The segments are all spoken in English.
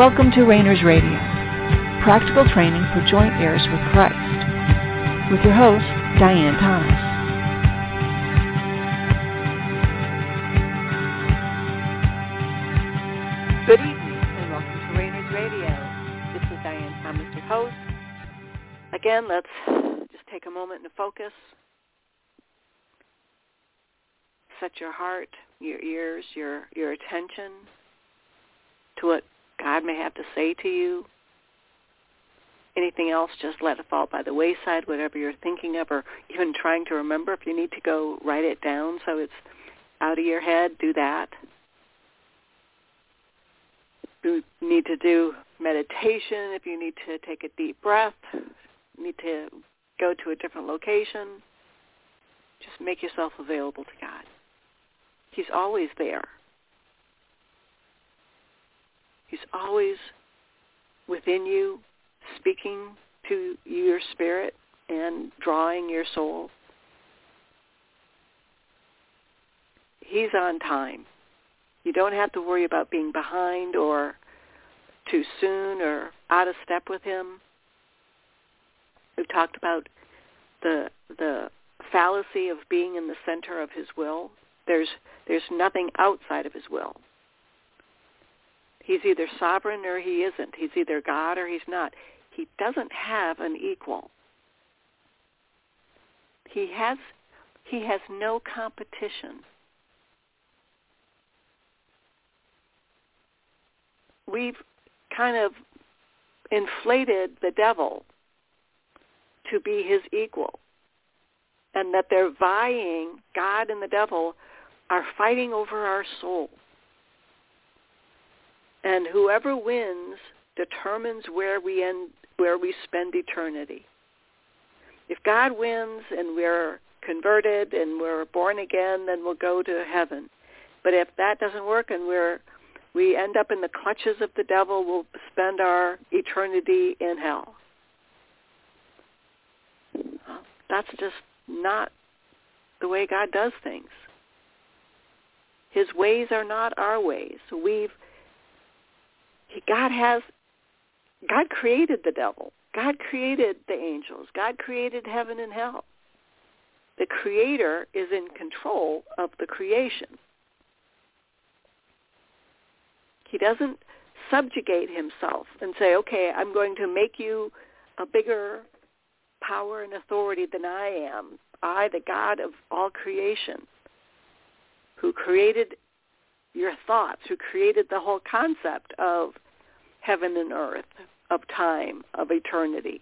Welcome to Rainers Radio, practical training for joint heirs with Christ, with your host, Diane Thomas. Good evening and welcome to Rainers Radio. This is Diane Thomas, your host. Again, let's just take a moment to focus. Set your heart, your ears, your, your attention to what God may have to say to you. Anything else, just let it fall by the wayside, whatever you're thinking of or even trying to remember. If you need to go write it down so it's out of your head, do that. If you need to do meditation, if you need to take a deep breath, need to go to a different location, just make yourself available to God. He's always there. He's always within you, speaking to your spirit and drawing your soul. He's on time. You don't have to worry about being behind or too soon or out of step with him. We've talked about the the fallacy of being in the center of his will. There's there's nothing outside of his will. He's either sovereign or he isn't. He's either God or he's not. He doesn't have an equal. He has he has no competition. We've kind of inflated the devil to be his equal and that they're vying, God and the devil are fighting over our soul. And whoever wins determines where we end, where we spend eternity. If God wins and we're converted and we're born again, then we'll go to heaven. But if that doesn't work and we're we end up in the clutches of the devil, we'll spend our eternity in hell. That's just not the way God does things. His ways are not our ways. We've God has God created the devil. God created the angels. God created heaven and hell. The creator is in control of the creation. He doesn't subjugate himself and say, okay, I'm going to make you a bigger power and authority than I am. I, the God of all creation, who created your thoughts, who created the whole concept of heaven and earth, of time, of eternity.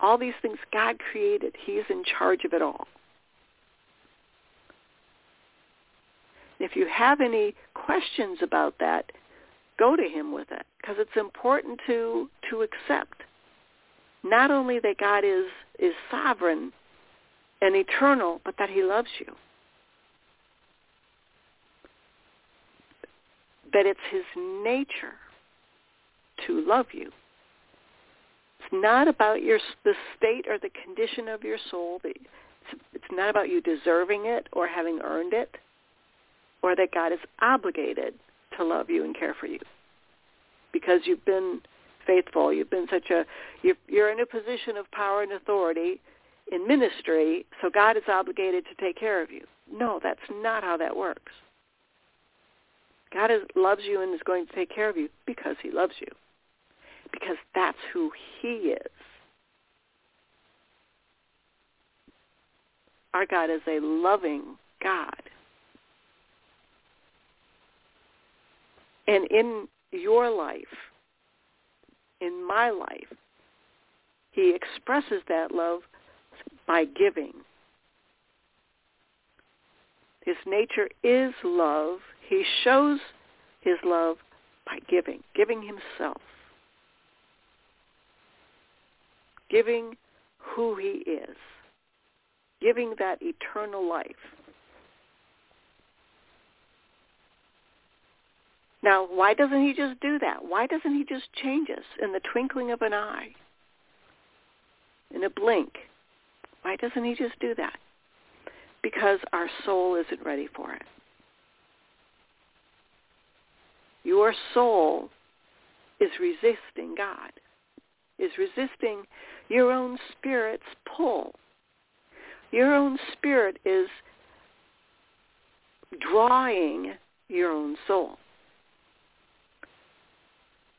All these things God created. He's in charge of it all. If you have any questions about that, go to him with it because it's important to to accept not only that God is is sovereign and eternal, but that he loves you. That it's his nature to love you. It's not about your the state or the condition of your soul. It's, it's not about you deserving it or having earned it or that God is obligated to love you and care for you because you've been faithful. You've been such a you're, you're in a position of power and authority in ministry, so God is obligated to take care of you. No, that's not how that works. God is, loves you and is going to take care of you because he loves you. Because that's who he is. Our God is a loving God. And in your life, in my life, he expresses that love by giving. His nature is love. He shows his love by giving, giving himself, giving who he is, giving that eternal life. Now, why doesn't he just do that? Why doesn't he just change us in the twinkling of an eye, in a blink? Why doesn't he just do that? Because our soul isn't ready for it. Your soul is resisting God, is resisting your own spirit's pull. Your own spirit is drawing your own soul,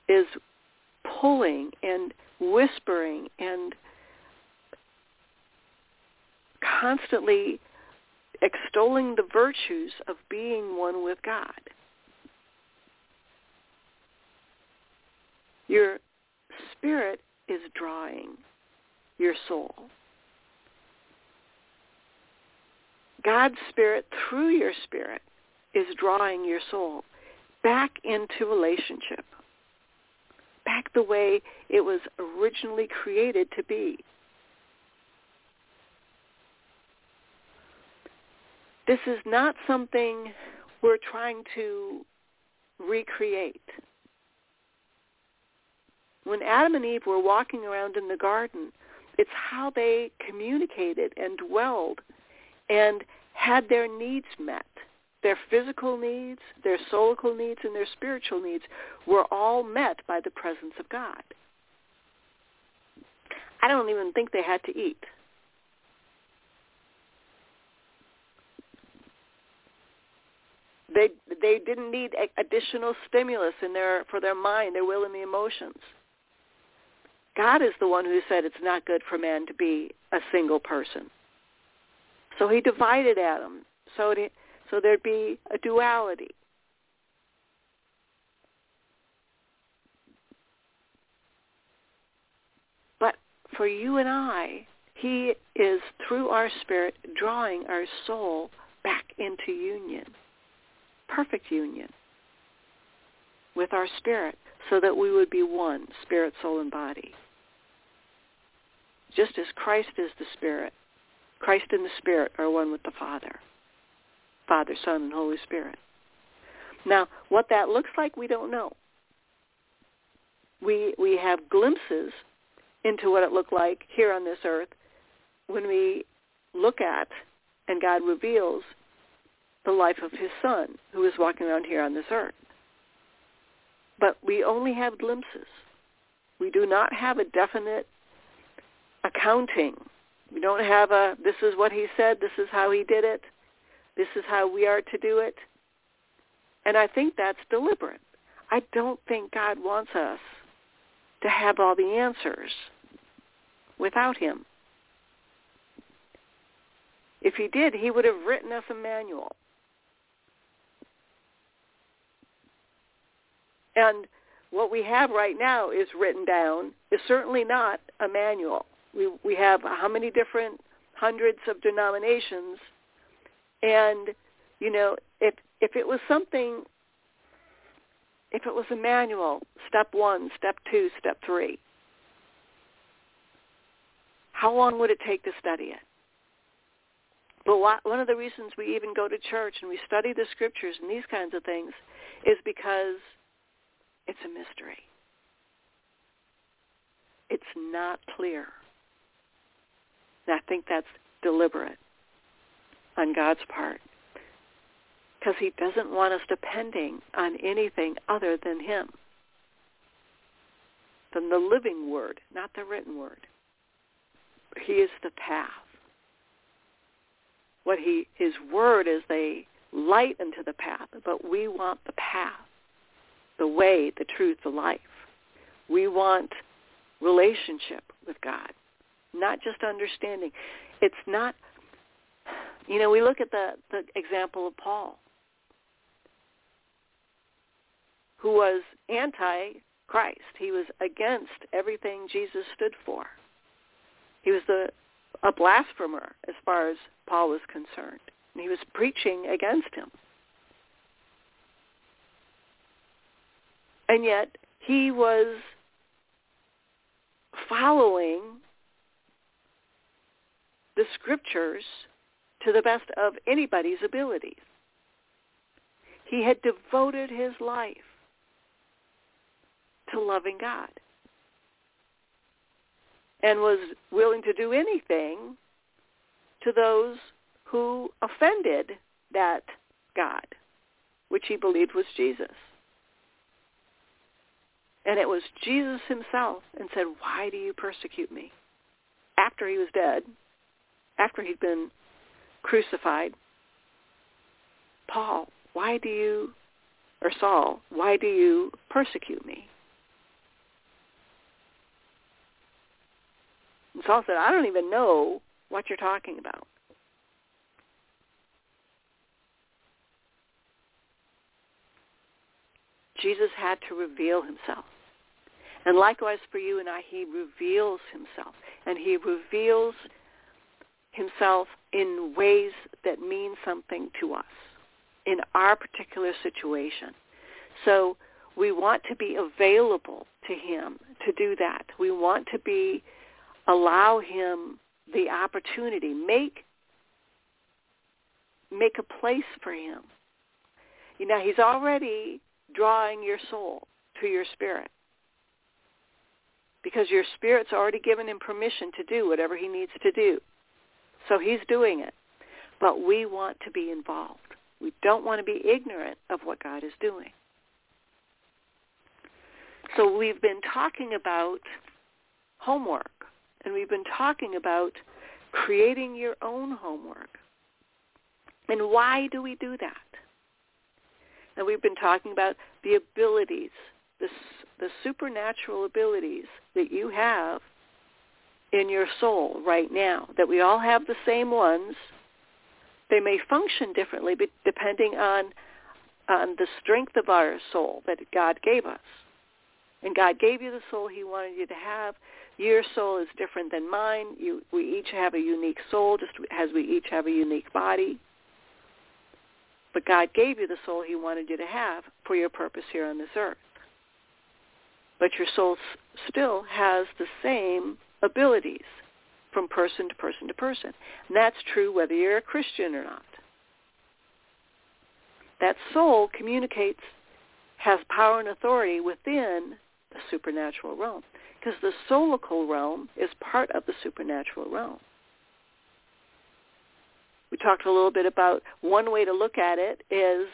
is pulling and whispering and constantly extolling the virtues of being one with God. Your spirit is drawing your soul. God's spirit through your spirit is drawing your soul back into relationship, back the way it was originally created to be. This is not something we're trying to recreate. When Adam and Eve were walking around in the garden, it's how they communicated and dwelled and had their needs met. Their physical needs, their soulical needs, and their spiritual needs were all met by the presence of God. I don't even think they had to eat. They they didn't need additional stimulus in their for their mind, their will, and the emotions. God is the one who said it's not good for man to be a single person. So he divided Adam so to, so there'd be a duality. But for you and I, he is through our spirit drawing our soul back into union perfect union with our spirit so that we would be one, spirit, soul, and body. Just as Christ is the spirit, Christ and the spirit are one with the Father. Father, Son, and Holy Spirit. Now, what that looks like, we don't know. We, we have glimpses into what it looked like here on this earth when we look at and God reveals the life of his son who is walking around here on this earth. But we only have glimpses. We do not have a definite accounting. We don't have a, this is what he said, this is how he did it, this is how we are to do it. And I think that's deliberate. I don't think God wants us to have all the answers without him. If he did, he would have written us a manual. And what we have right now is written down is certainly not a manual. We we have how many different hundreds of denominations, and you know if if it was something, if it was a manual, step one, step two, step three, how long would it take to study it? But one of the reasons we even go to church and we study the scriptures and these kinds of things is because it's a mystery. It's not clear. And I think that's deliberate on God's part because he doesn't want us depending on anything other than him, than the living word, not the written word. He is the path. What he, his word is the light into the path, but we want the path the way, the truth, the life. We want relationship with God, not just understanding. It's not, you know, we look at the, the example of Paul, who was anti-Christ. He was against everything Jesus stood for. He was the, a blasphemer as far as Paul was concerned. And he was preaching against him. And yet he was following the scriptures to the best of anybody's abilities. He had devoted his life to loving God and was willing to do anything to those who offended that God, which he believed was Jesus. And it was Jesus himself and said, why do you persecute me? After he was dead, after he'd been crucified, Paul, why do you, or Saul, why do you persecute me? And Saul said, I don't even know what you're talking about. Jesus had to reveal himself. And likewise for you and I, he reveals himself. And he reveals himself in ways that mean something to us in our particular situation. So we want to be available to him to do that. We want to be, allow him the opportunity, make, make a place for him. You know, he's already drawing your soul to your spirit because your spirit's already given him permission to do whatever he needs to do. So he's doing it. But we want to be involved. We don't want to be ignorant of what God is doing. So we've been talking about homework, and we've been talking about creating your own homework. And why do we do that? And we've been talking about the abilities, the, the supernatural abilities that you have in your soul right now, that we all have the same ones. They may function differently depending on, on the strength of our soul that God gave us. And God gave you the soul he wanted you to have. Your soul is different than mine. You, we each have a unique soul, just as we each have a unique body. But God gave you the soul he wanted you to have for your purpose here on this earth. But your soul still has the same abilities from person to person to person. And that's true whether you're a Christian or not. That soul communicates, has power and authority within the supernatural realm. Because the soulical realm is part of the supernatural realm we talked a little bit about one way to look at it is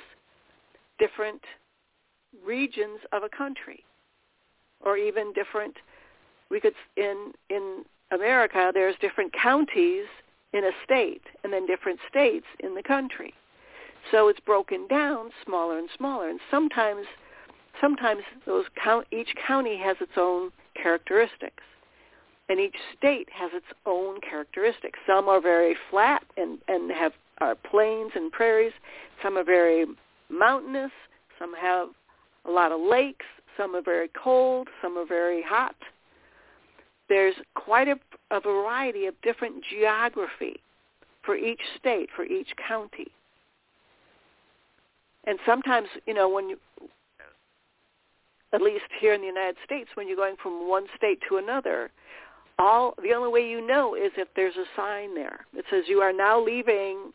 different regions of a country or even different we could in in America there's different counties in a state and then different states in the country. So it's broken down smaller and smaller and sometimes sometimes those count each county has its own characteristics and each state has its own characteristics. Some are very flat and, and have are plains and prairies. Some are very mountainous. Some have a lot of lakes. Some are very cold. Some are very hot. There's quite a, a variety of different geography for each state, for each county. And sometimes, you know, when you, at least here in the United States, when you're going from one state to another, all the only way you know is if there's a sign there that says you are now leaving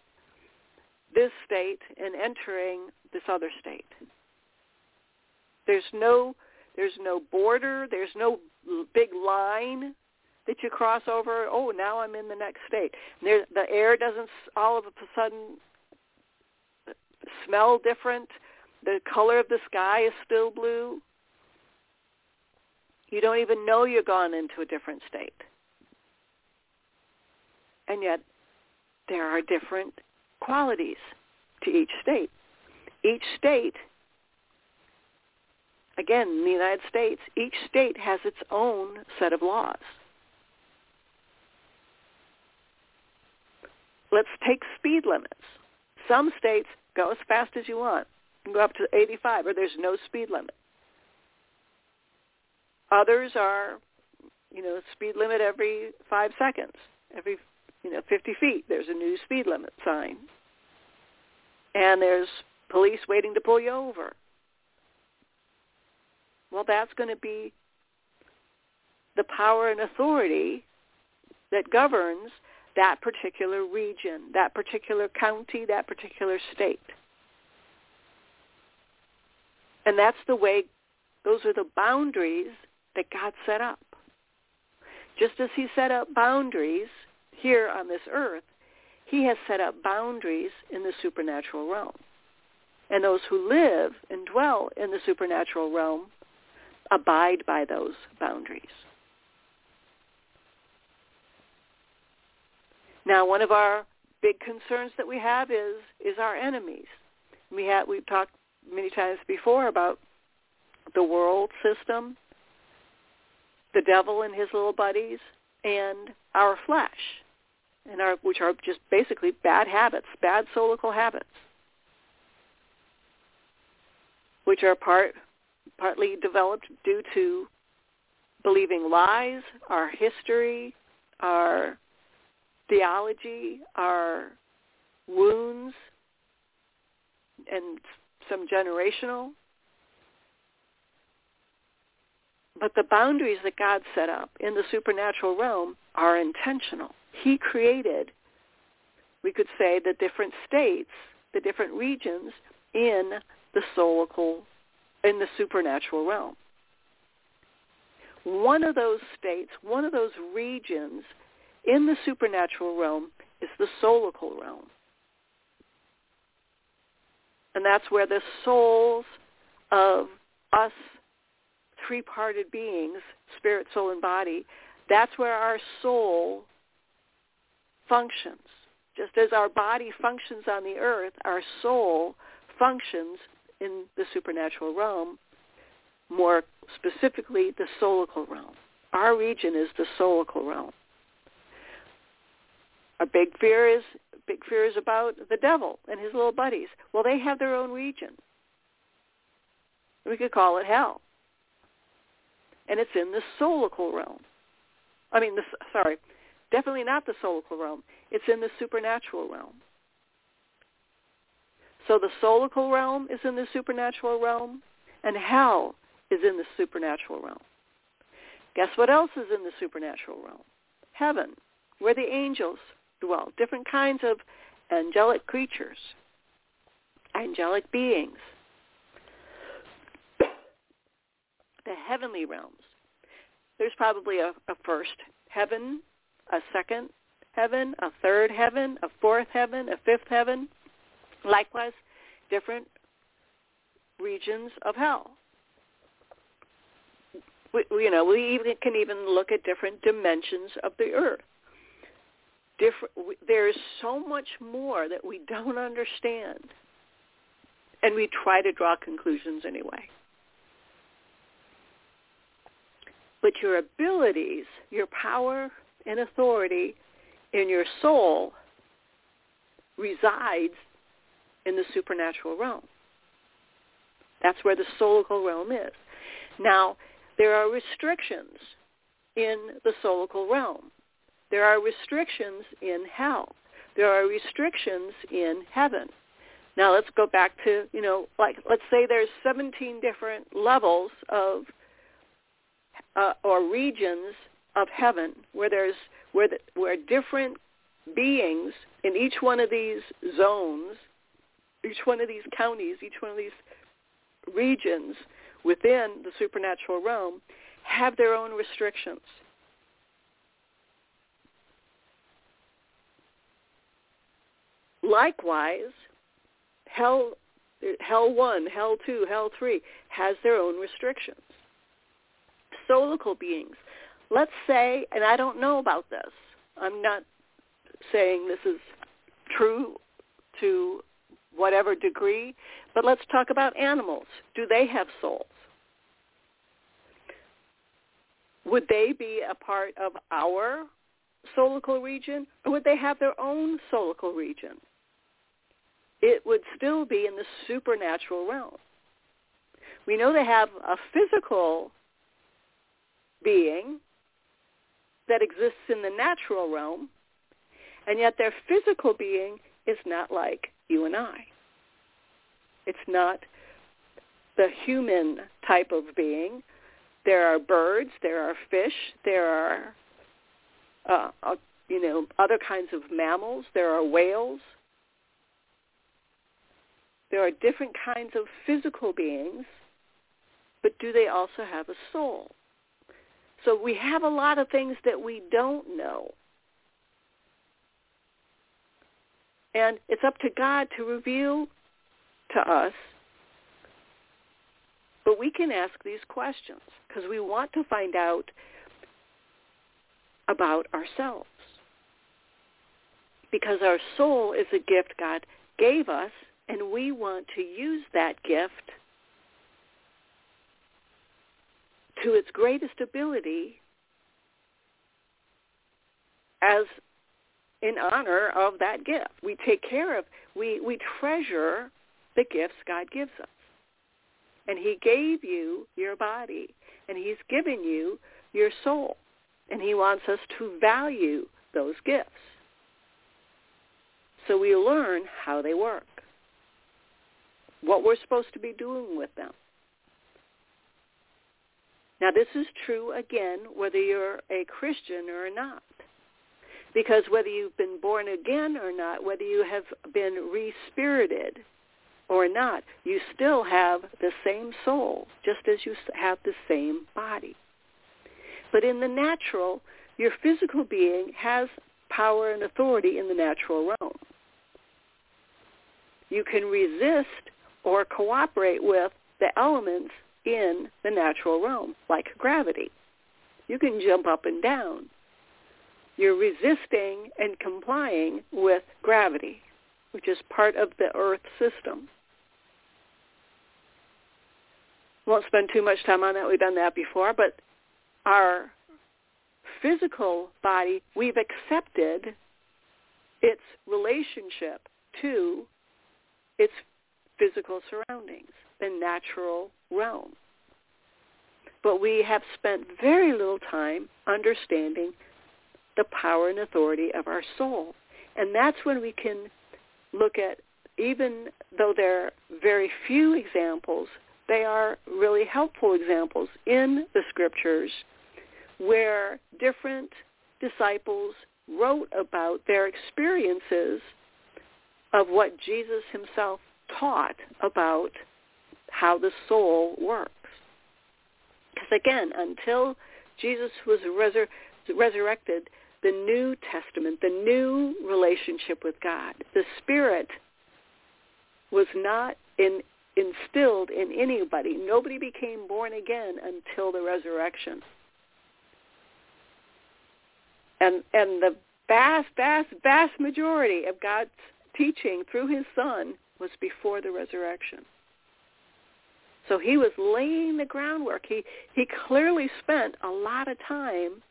this state and entering this other state. There's no there's no border, there's no big line that you cross over. Oh, now I'm in the next state. There, the air doesn't all of a sudden smell different. The color of the sky is still blue. You don't even know you're gone into a different state. And yet there are different qualities to each state. Each state, again, in the United States, each state has its own set of laws. Let's take speed limits. Some states go as fast as you want. You can go up to 85 or there's no speed limit. Others are, you know, speed limit every five seconds. Every, you know, 50 feet, there's a new speed limit sign. And there's police waiting to pull you over. Well, that's going to be the power and authority that governs that particular region, that particular county, that particular state. And that's the way, those are the boundaries that God set up. Just as he set up boundaries here on this earth, he has set up boundaries in the supernatural realm. And those who live and dwell in the supernatural realm abide by those boundaries. Now, one of our big concerns that we have is is our enemies. We have we've talked many times before about the world system, the devil and his little buddies, and our flesh, and our which are just basically bad habits, bad soulical habits, which are part partly developed due to believing lies, our history, our theology, our wounds, and some generational. But the boundaries that God set up in the supernatural realm are intentional. He created, we could say, the different states, the different regions in the soulical, in the supernatural realm. One of those states, one of those regions in the supernatural realm is the soulical realm. And that's where the souls of us three-parted beings, spirit, soul, and body, that's where our soul functions. Just as our body functions on the earth, our soul functions in the supernatural realm, more specifically the soulical realm. Our region is the soulical realm. A big fear is big fear is about the devil and his little buddies. Well, they have their own region. We could call it hell. And it's in the soulical realm. I mean, the, sorry, definitely not the soulical realm. It's in the supernatural realm. So the soulical realm is in the supernatural realm, and hell is in the supernatural realm. Guess what else is in the supernatural realm? Heaven, where the angels dwell, different kinds of angelic creatures, angelic beings. the heavenly realms. There's probably a, a first heaven, a second heaven, a third heaven, a fourth heaven, a fifth heaven. Likewise, different regions of hell. We, you know, we even can even look at different dimensions of the earth. Different there's so much more that we don't understand. And we try to draw conclusions anyway. But your abilities your power and authority in your soul resides in the supernatural realm that's where the soulical realm is now there are restrictions in the soulical realm there are restrictions in hell. There are restrictions in heaven. Now let's go back to, you know, like let's say there's 17 different levels of uh, or regions of heaven where there's where the, where different beings in each one of these zones, each one of these counties, each one of these regions within the supernatural realm have their own restrictions. Likewise, hell, hell 1, hell 2, hell 3 has their own restrictions. Soulical beings. Let's say, and I don't know about this. I'm not saying this is true to whatever degree, but let's talk about animals. Do they have souls? Would they be a part of our soulical region, or would they have their own soulical region? it would still be in the supernatural realm. We know they have a physical being that exists in the natural realm, and yet their physical being is not like you and I. It's not the human type of being. There are birds, there are fish, there are, uh, uh, you know, other kinds of mammals, there are whales, there are different kinds of physical beings, but do they also have a soul? So we have a lot of things that we don't know. And it's up to God to reveal to us But we can ask these questions because we want to find out about ourselves. Because our soul is a gift God gave us, and we want to use that gift to its greatest ability as in honor of that gift. We take care of, we, we treasure the gifts God gives us. And he gave you your body, and he's given you your soul. And he wants us to value those gifts. So we learn how they work, what we're supposed to be doing with them. Now this is true again whether you're a Christian or not. Because whether you've been born again or not, whether you have been respirited or not, you still have the same soul, just as you have the same body. But in the natural, your physical being has power and authority in the natural realm. You can resist or cooperate with the elements in the natural realm, like gravity. You can jump up and down. You're resisting and complying with gravity, which is part of the Earth system. Won't spend too much time on that. We've done that before, but our physical body, we've accepted its relationship to its physical surroundings the natural realm. But we have spent very little time understanding the power and authority of our soul. And that's when we can look at, even though there are very few examples, they are really helpful examples in the scriptures where different disciples wrote about their experiences of what Jesus himself taught about how the soul works. Because again, until Jesus was resur- resurrected, the New Testament, the new relationship with God, the Spirit was not in, instilled in anybody. Nobody became born again until the resurrection. And, and the vast, vast, vast majority of God's teaching through his Son was before the resurrection. So he was laying the groundwork. He he clearly spent a lot of time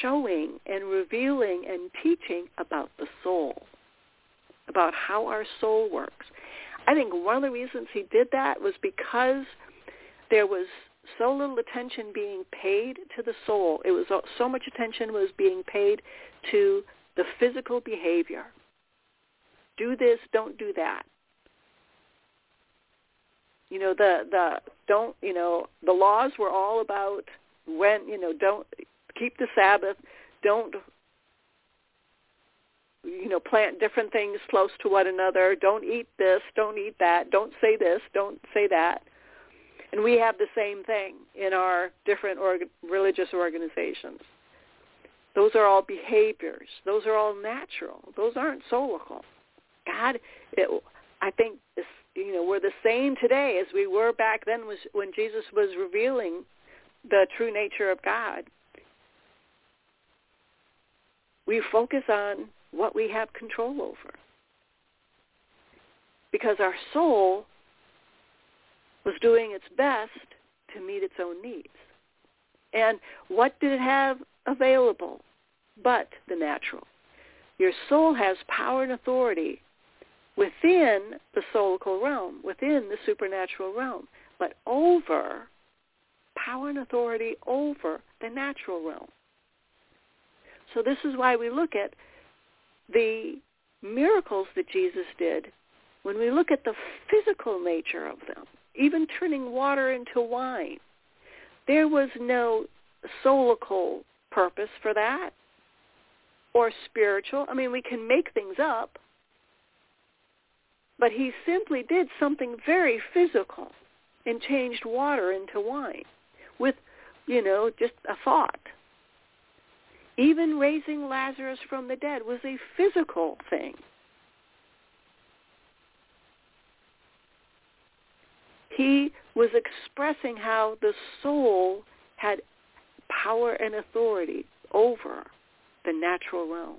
showing and revealing and teaching about the soul, about how our soul works. I think one of the reasons he did that was because there was so little attention being paid to the soul. It was so much attention was being paid to the physical behavior. Do this, don't do that you know the the don't you know the laws were all about when you know don't sabbath don't you know plant different things close to one another. Don't eat this don't eat that don't say this don't say that. And we have the same thing in our different org- religious organizations. Those are all behaviors. Those are all natural. Those aren't soulical god it, i think you know, we're the same today as we were back then was when Jesus was revealing the true nature of God. We focus on what we have control over. Because our soul was doing its best to meet its own needs. And what did it have available but the natural? Your soul has power and authority within the soulical realm, within the supernatural realm, but over power and authority over the natural realm. So this is why we look at the miracles that Jesus did when we look at the physical nature of them, even turning water into wine. There was no soulical purpose for that or spiritual. I mean, we can make things up, but he simply did something very physical and changed water into wine with, you know, just a thought. Even raising Lazarus from the dead was a physical thing. He was expressing how the soul had power and authority over the natural realm.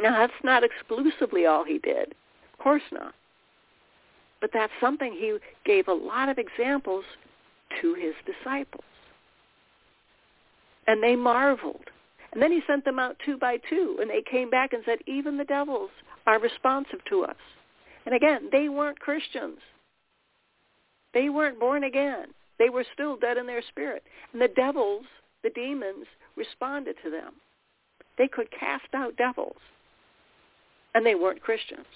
Now, that's not exclusively all he did. Of course not. But that's something he gave a lot of examples to his disciples. And they marveled. And then he sent them out two by two, and they came back and said, even the devils are responsive to us. And again, they weren't Christians. They weren't born again. They were still dead in their spirit. And the devils, the demons, responded to them. They could cast out devils. And they weren't Christians.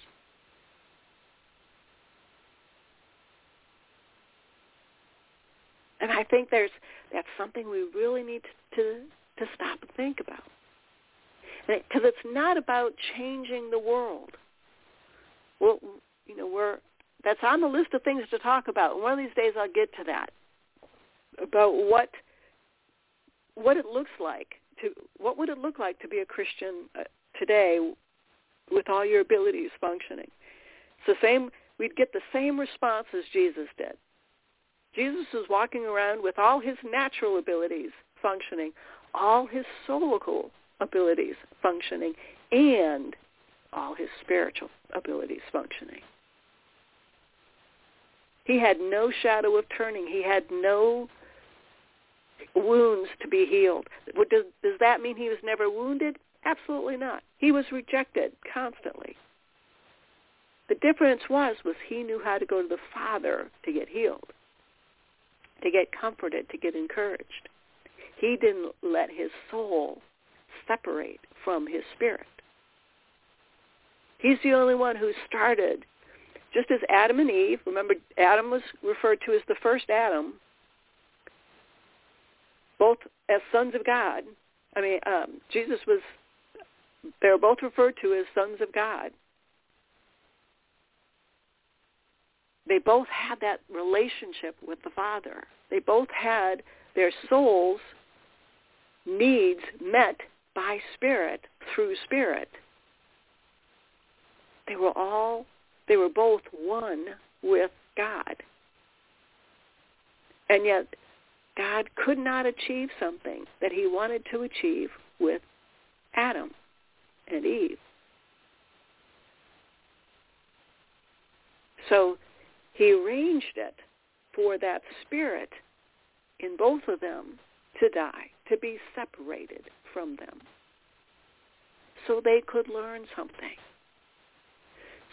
And I think there's that's something we really need to to, to stop and think about. Because it's not about changing the world. Well, you know, we're that's on the list of things to talk about. One of these days I'll get to that about what what it looks like to what would it look like to be a Christian uh, today with all your abilities functioning. It's the same. We'd get the same response as Jesus did. Jesus is walking around with all his natural abilities functioning, all his soulical abilities functioning, and all his spiritual abilities functioning. He had no shadow of turning. He had no wounds to be healed. Does, does that mean he was never wounded? Absolutely not. He was rejected constantly. The difference was was he knew how to go to the Father to get healed, to get comforted, to get encouraged. He didn't let his soul separate from his spirit. He's the only one who started, just as Adam and Eve, remember Adam was referred to as the first Adam, both as sons of God. I mean, um, Jesus was, they're both referred to as sons of God. They both had that relationship with the Father. They both had their souls needs met by spirit through spirit. They were all, they were both one with God. And yet God could not achieve something that he wanted to achieve with Adam and Eve. So he arranged it for that spirit in both of them to die, to be separated from them, so they could learn something.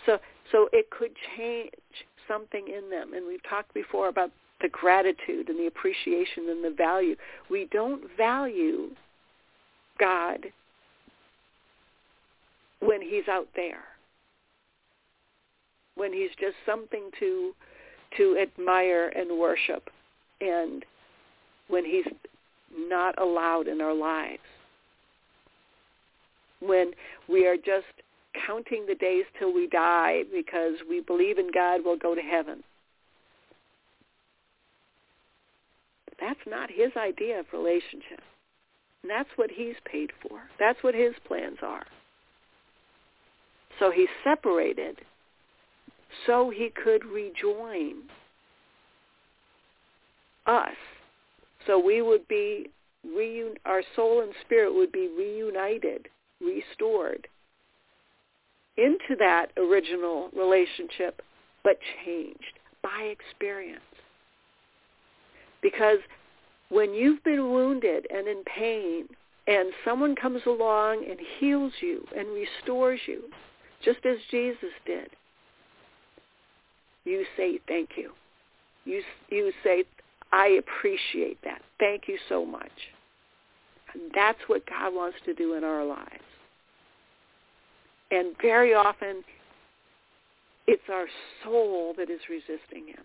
So, so it could change something in them. And we've talked before about the gratitude and the appreciation and the value. We don't value God when he's out there. When he's just something to to admire and worship and when he's not allowed in our lives. When we are just counting the days till we die because we believe in God, we'll go to heaven. That's not his idea of relationship. And that's what he's paid for. That's what his plans are. So he's separated so he could rejoin us. So we would be, reun- our soul and spirit would be reunited, restored into that original relationship, but changed by experience. Because when you've been wounded and in pain and someone comes along and heals you and restores you, just as Jesus did, you say thank you. You, you say, I appreciate that. Thank you so much. That's what God wants to do in our lives. And very often, it's our soul that is resisting him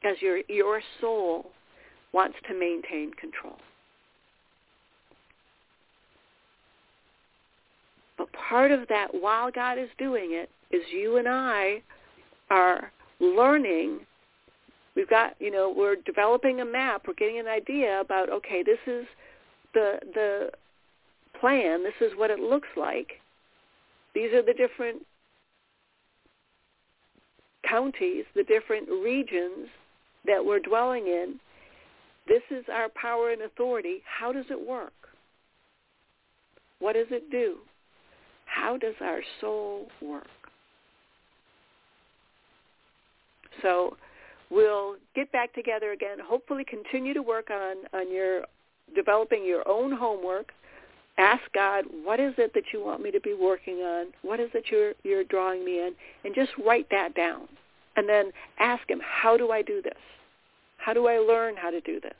because your your soul wants to maintain control. But part of that while God is doing it is you and I are learning we've got you know we're developing a map we're getting an idea about okay this is the the plan this is what it looks like these are the different counties, the different regions that we're dwelling in. This is our power and authority. How does it work? What does it do? How does our soul work? So we'll get back together again, hopefully continue to work on, on your developing your own homework. Ask God, what is it that you want me to be working on? What is it you're, you're drawing me in? And just write that down. And then ask him, how do I do this? How do I learn how to do this?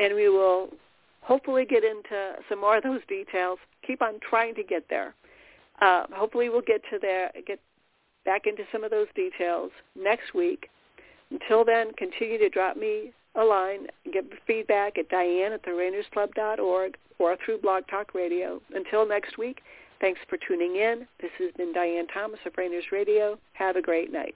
And we will hopefully get into some more of those details. Keep on trying to get there. Uh, hopefully we'll get to there, get back into some of those details next week. Until then, continue to drop me a line, give feedback at diane at therainersclub.org or through Blog Talk Radio. Until next week, thanks for tuning in. This has been Diane Thomas of Rainers Radio. Have a great night.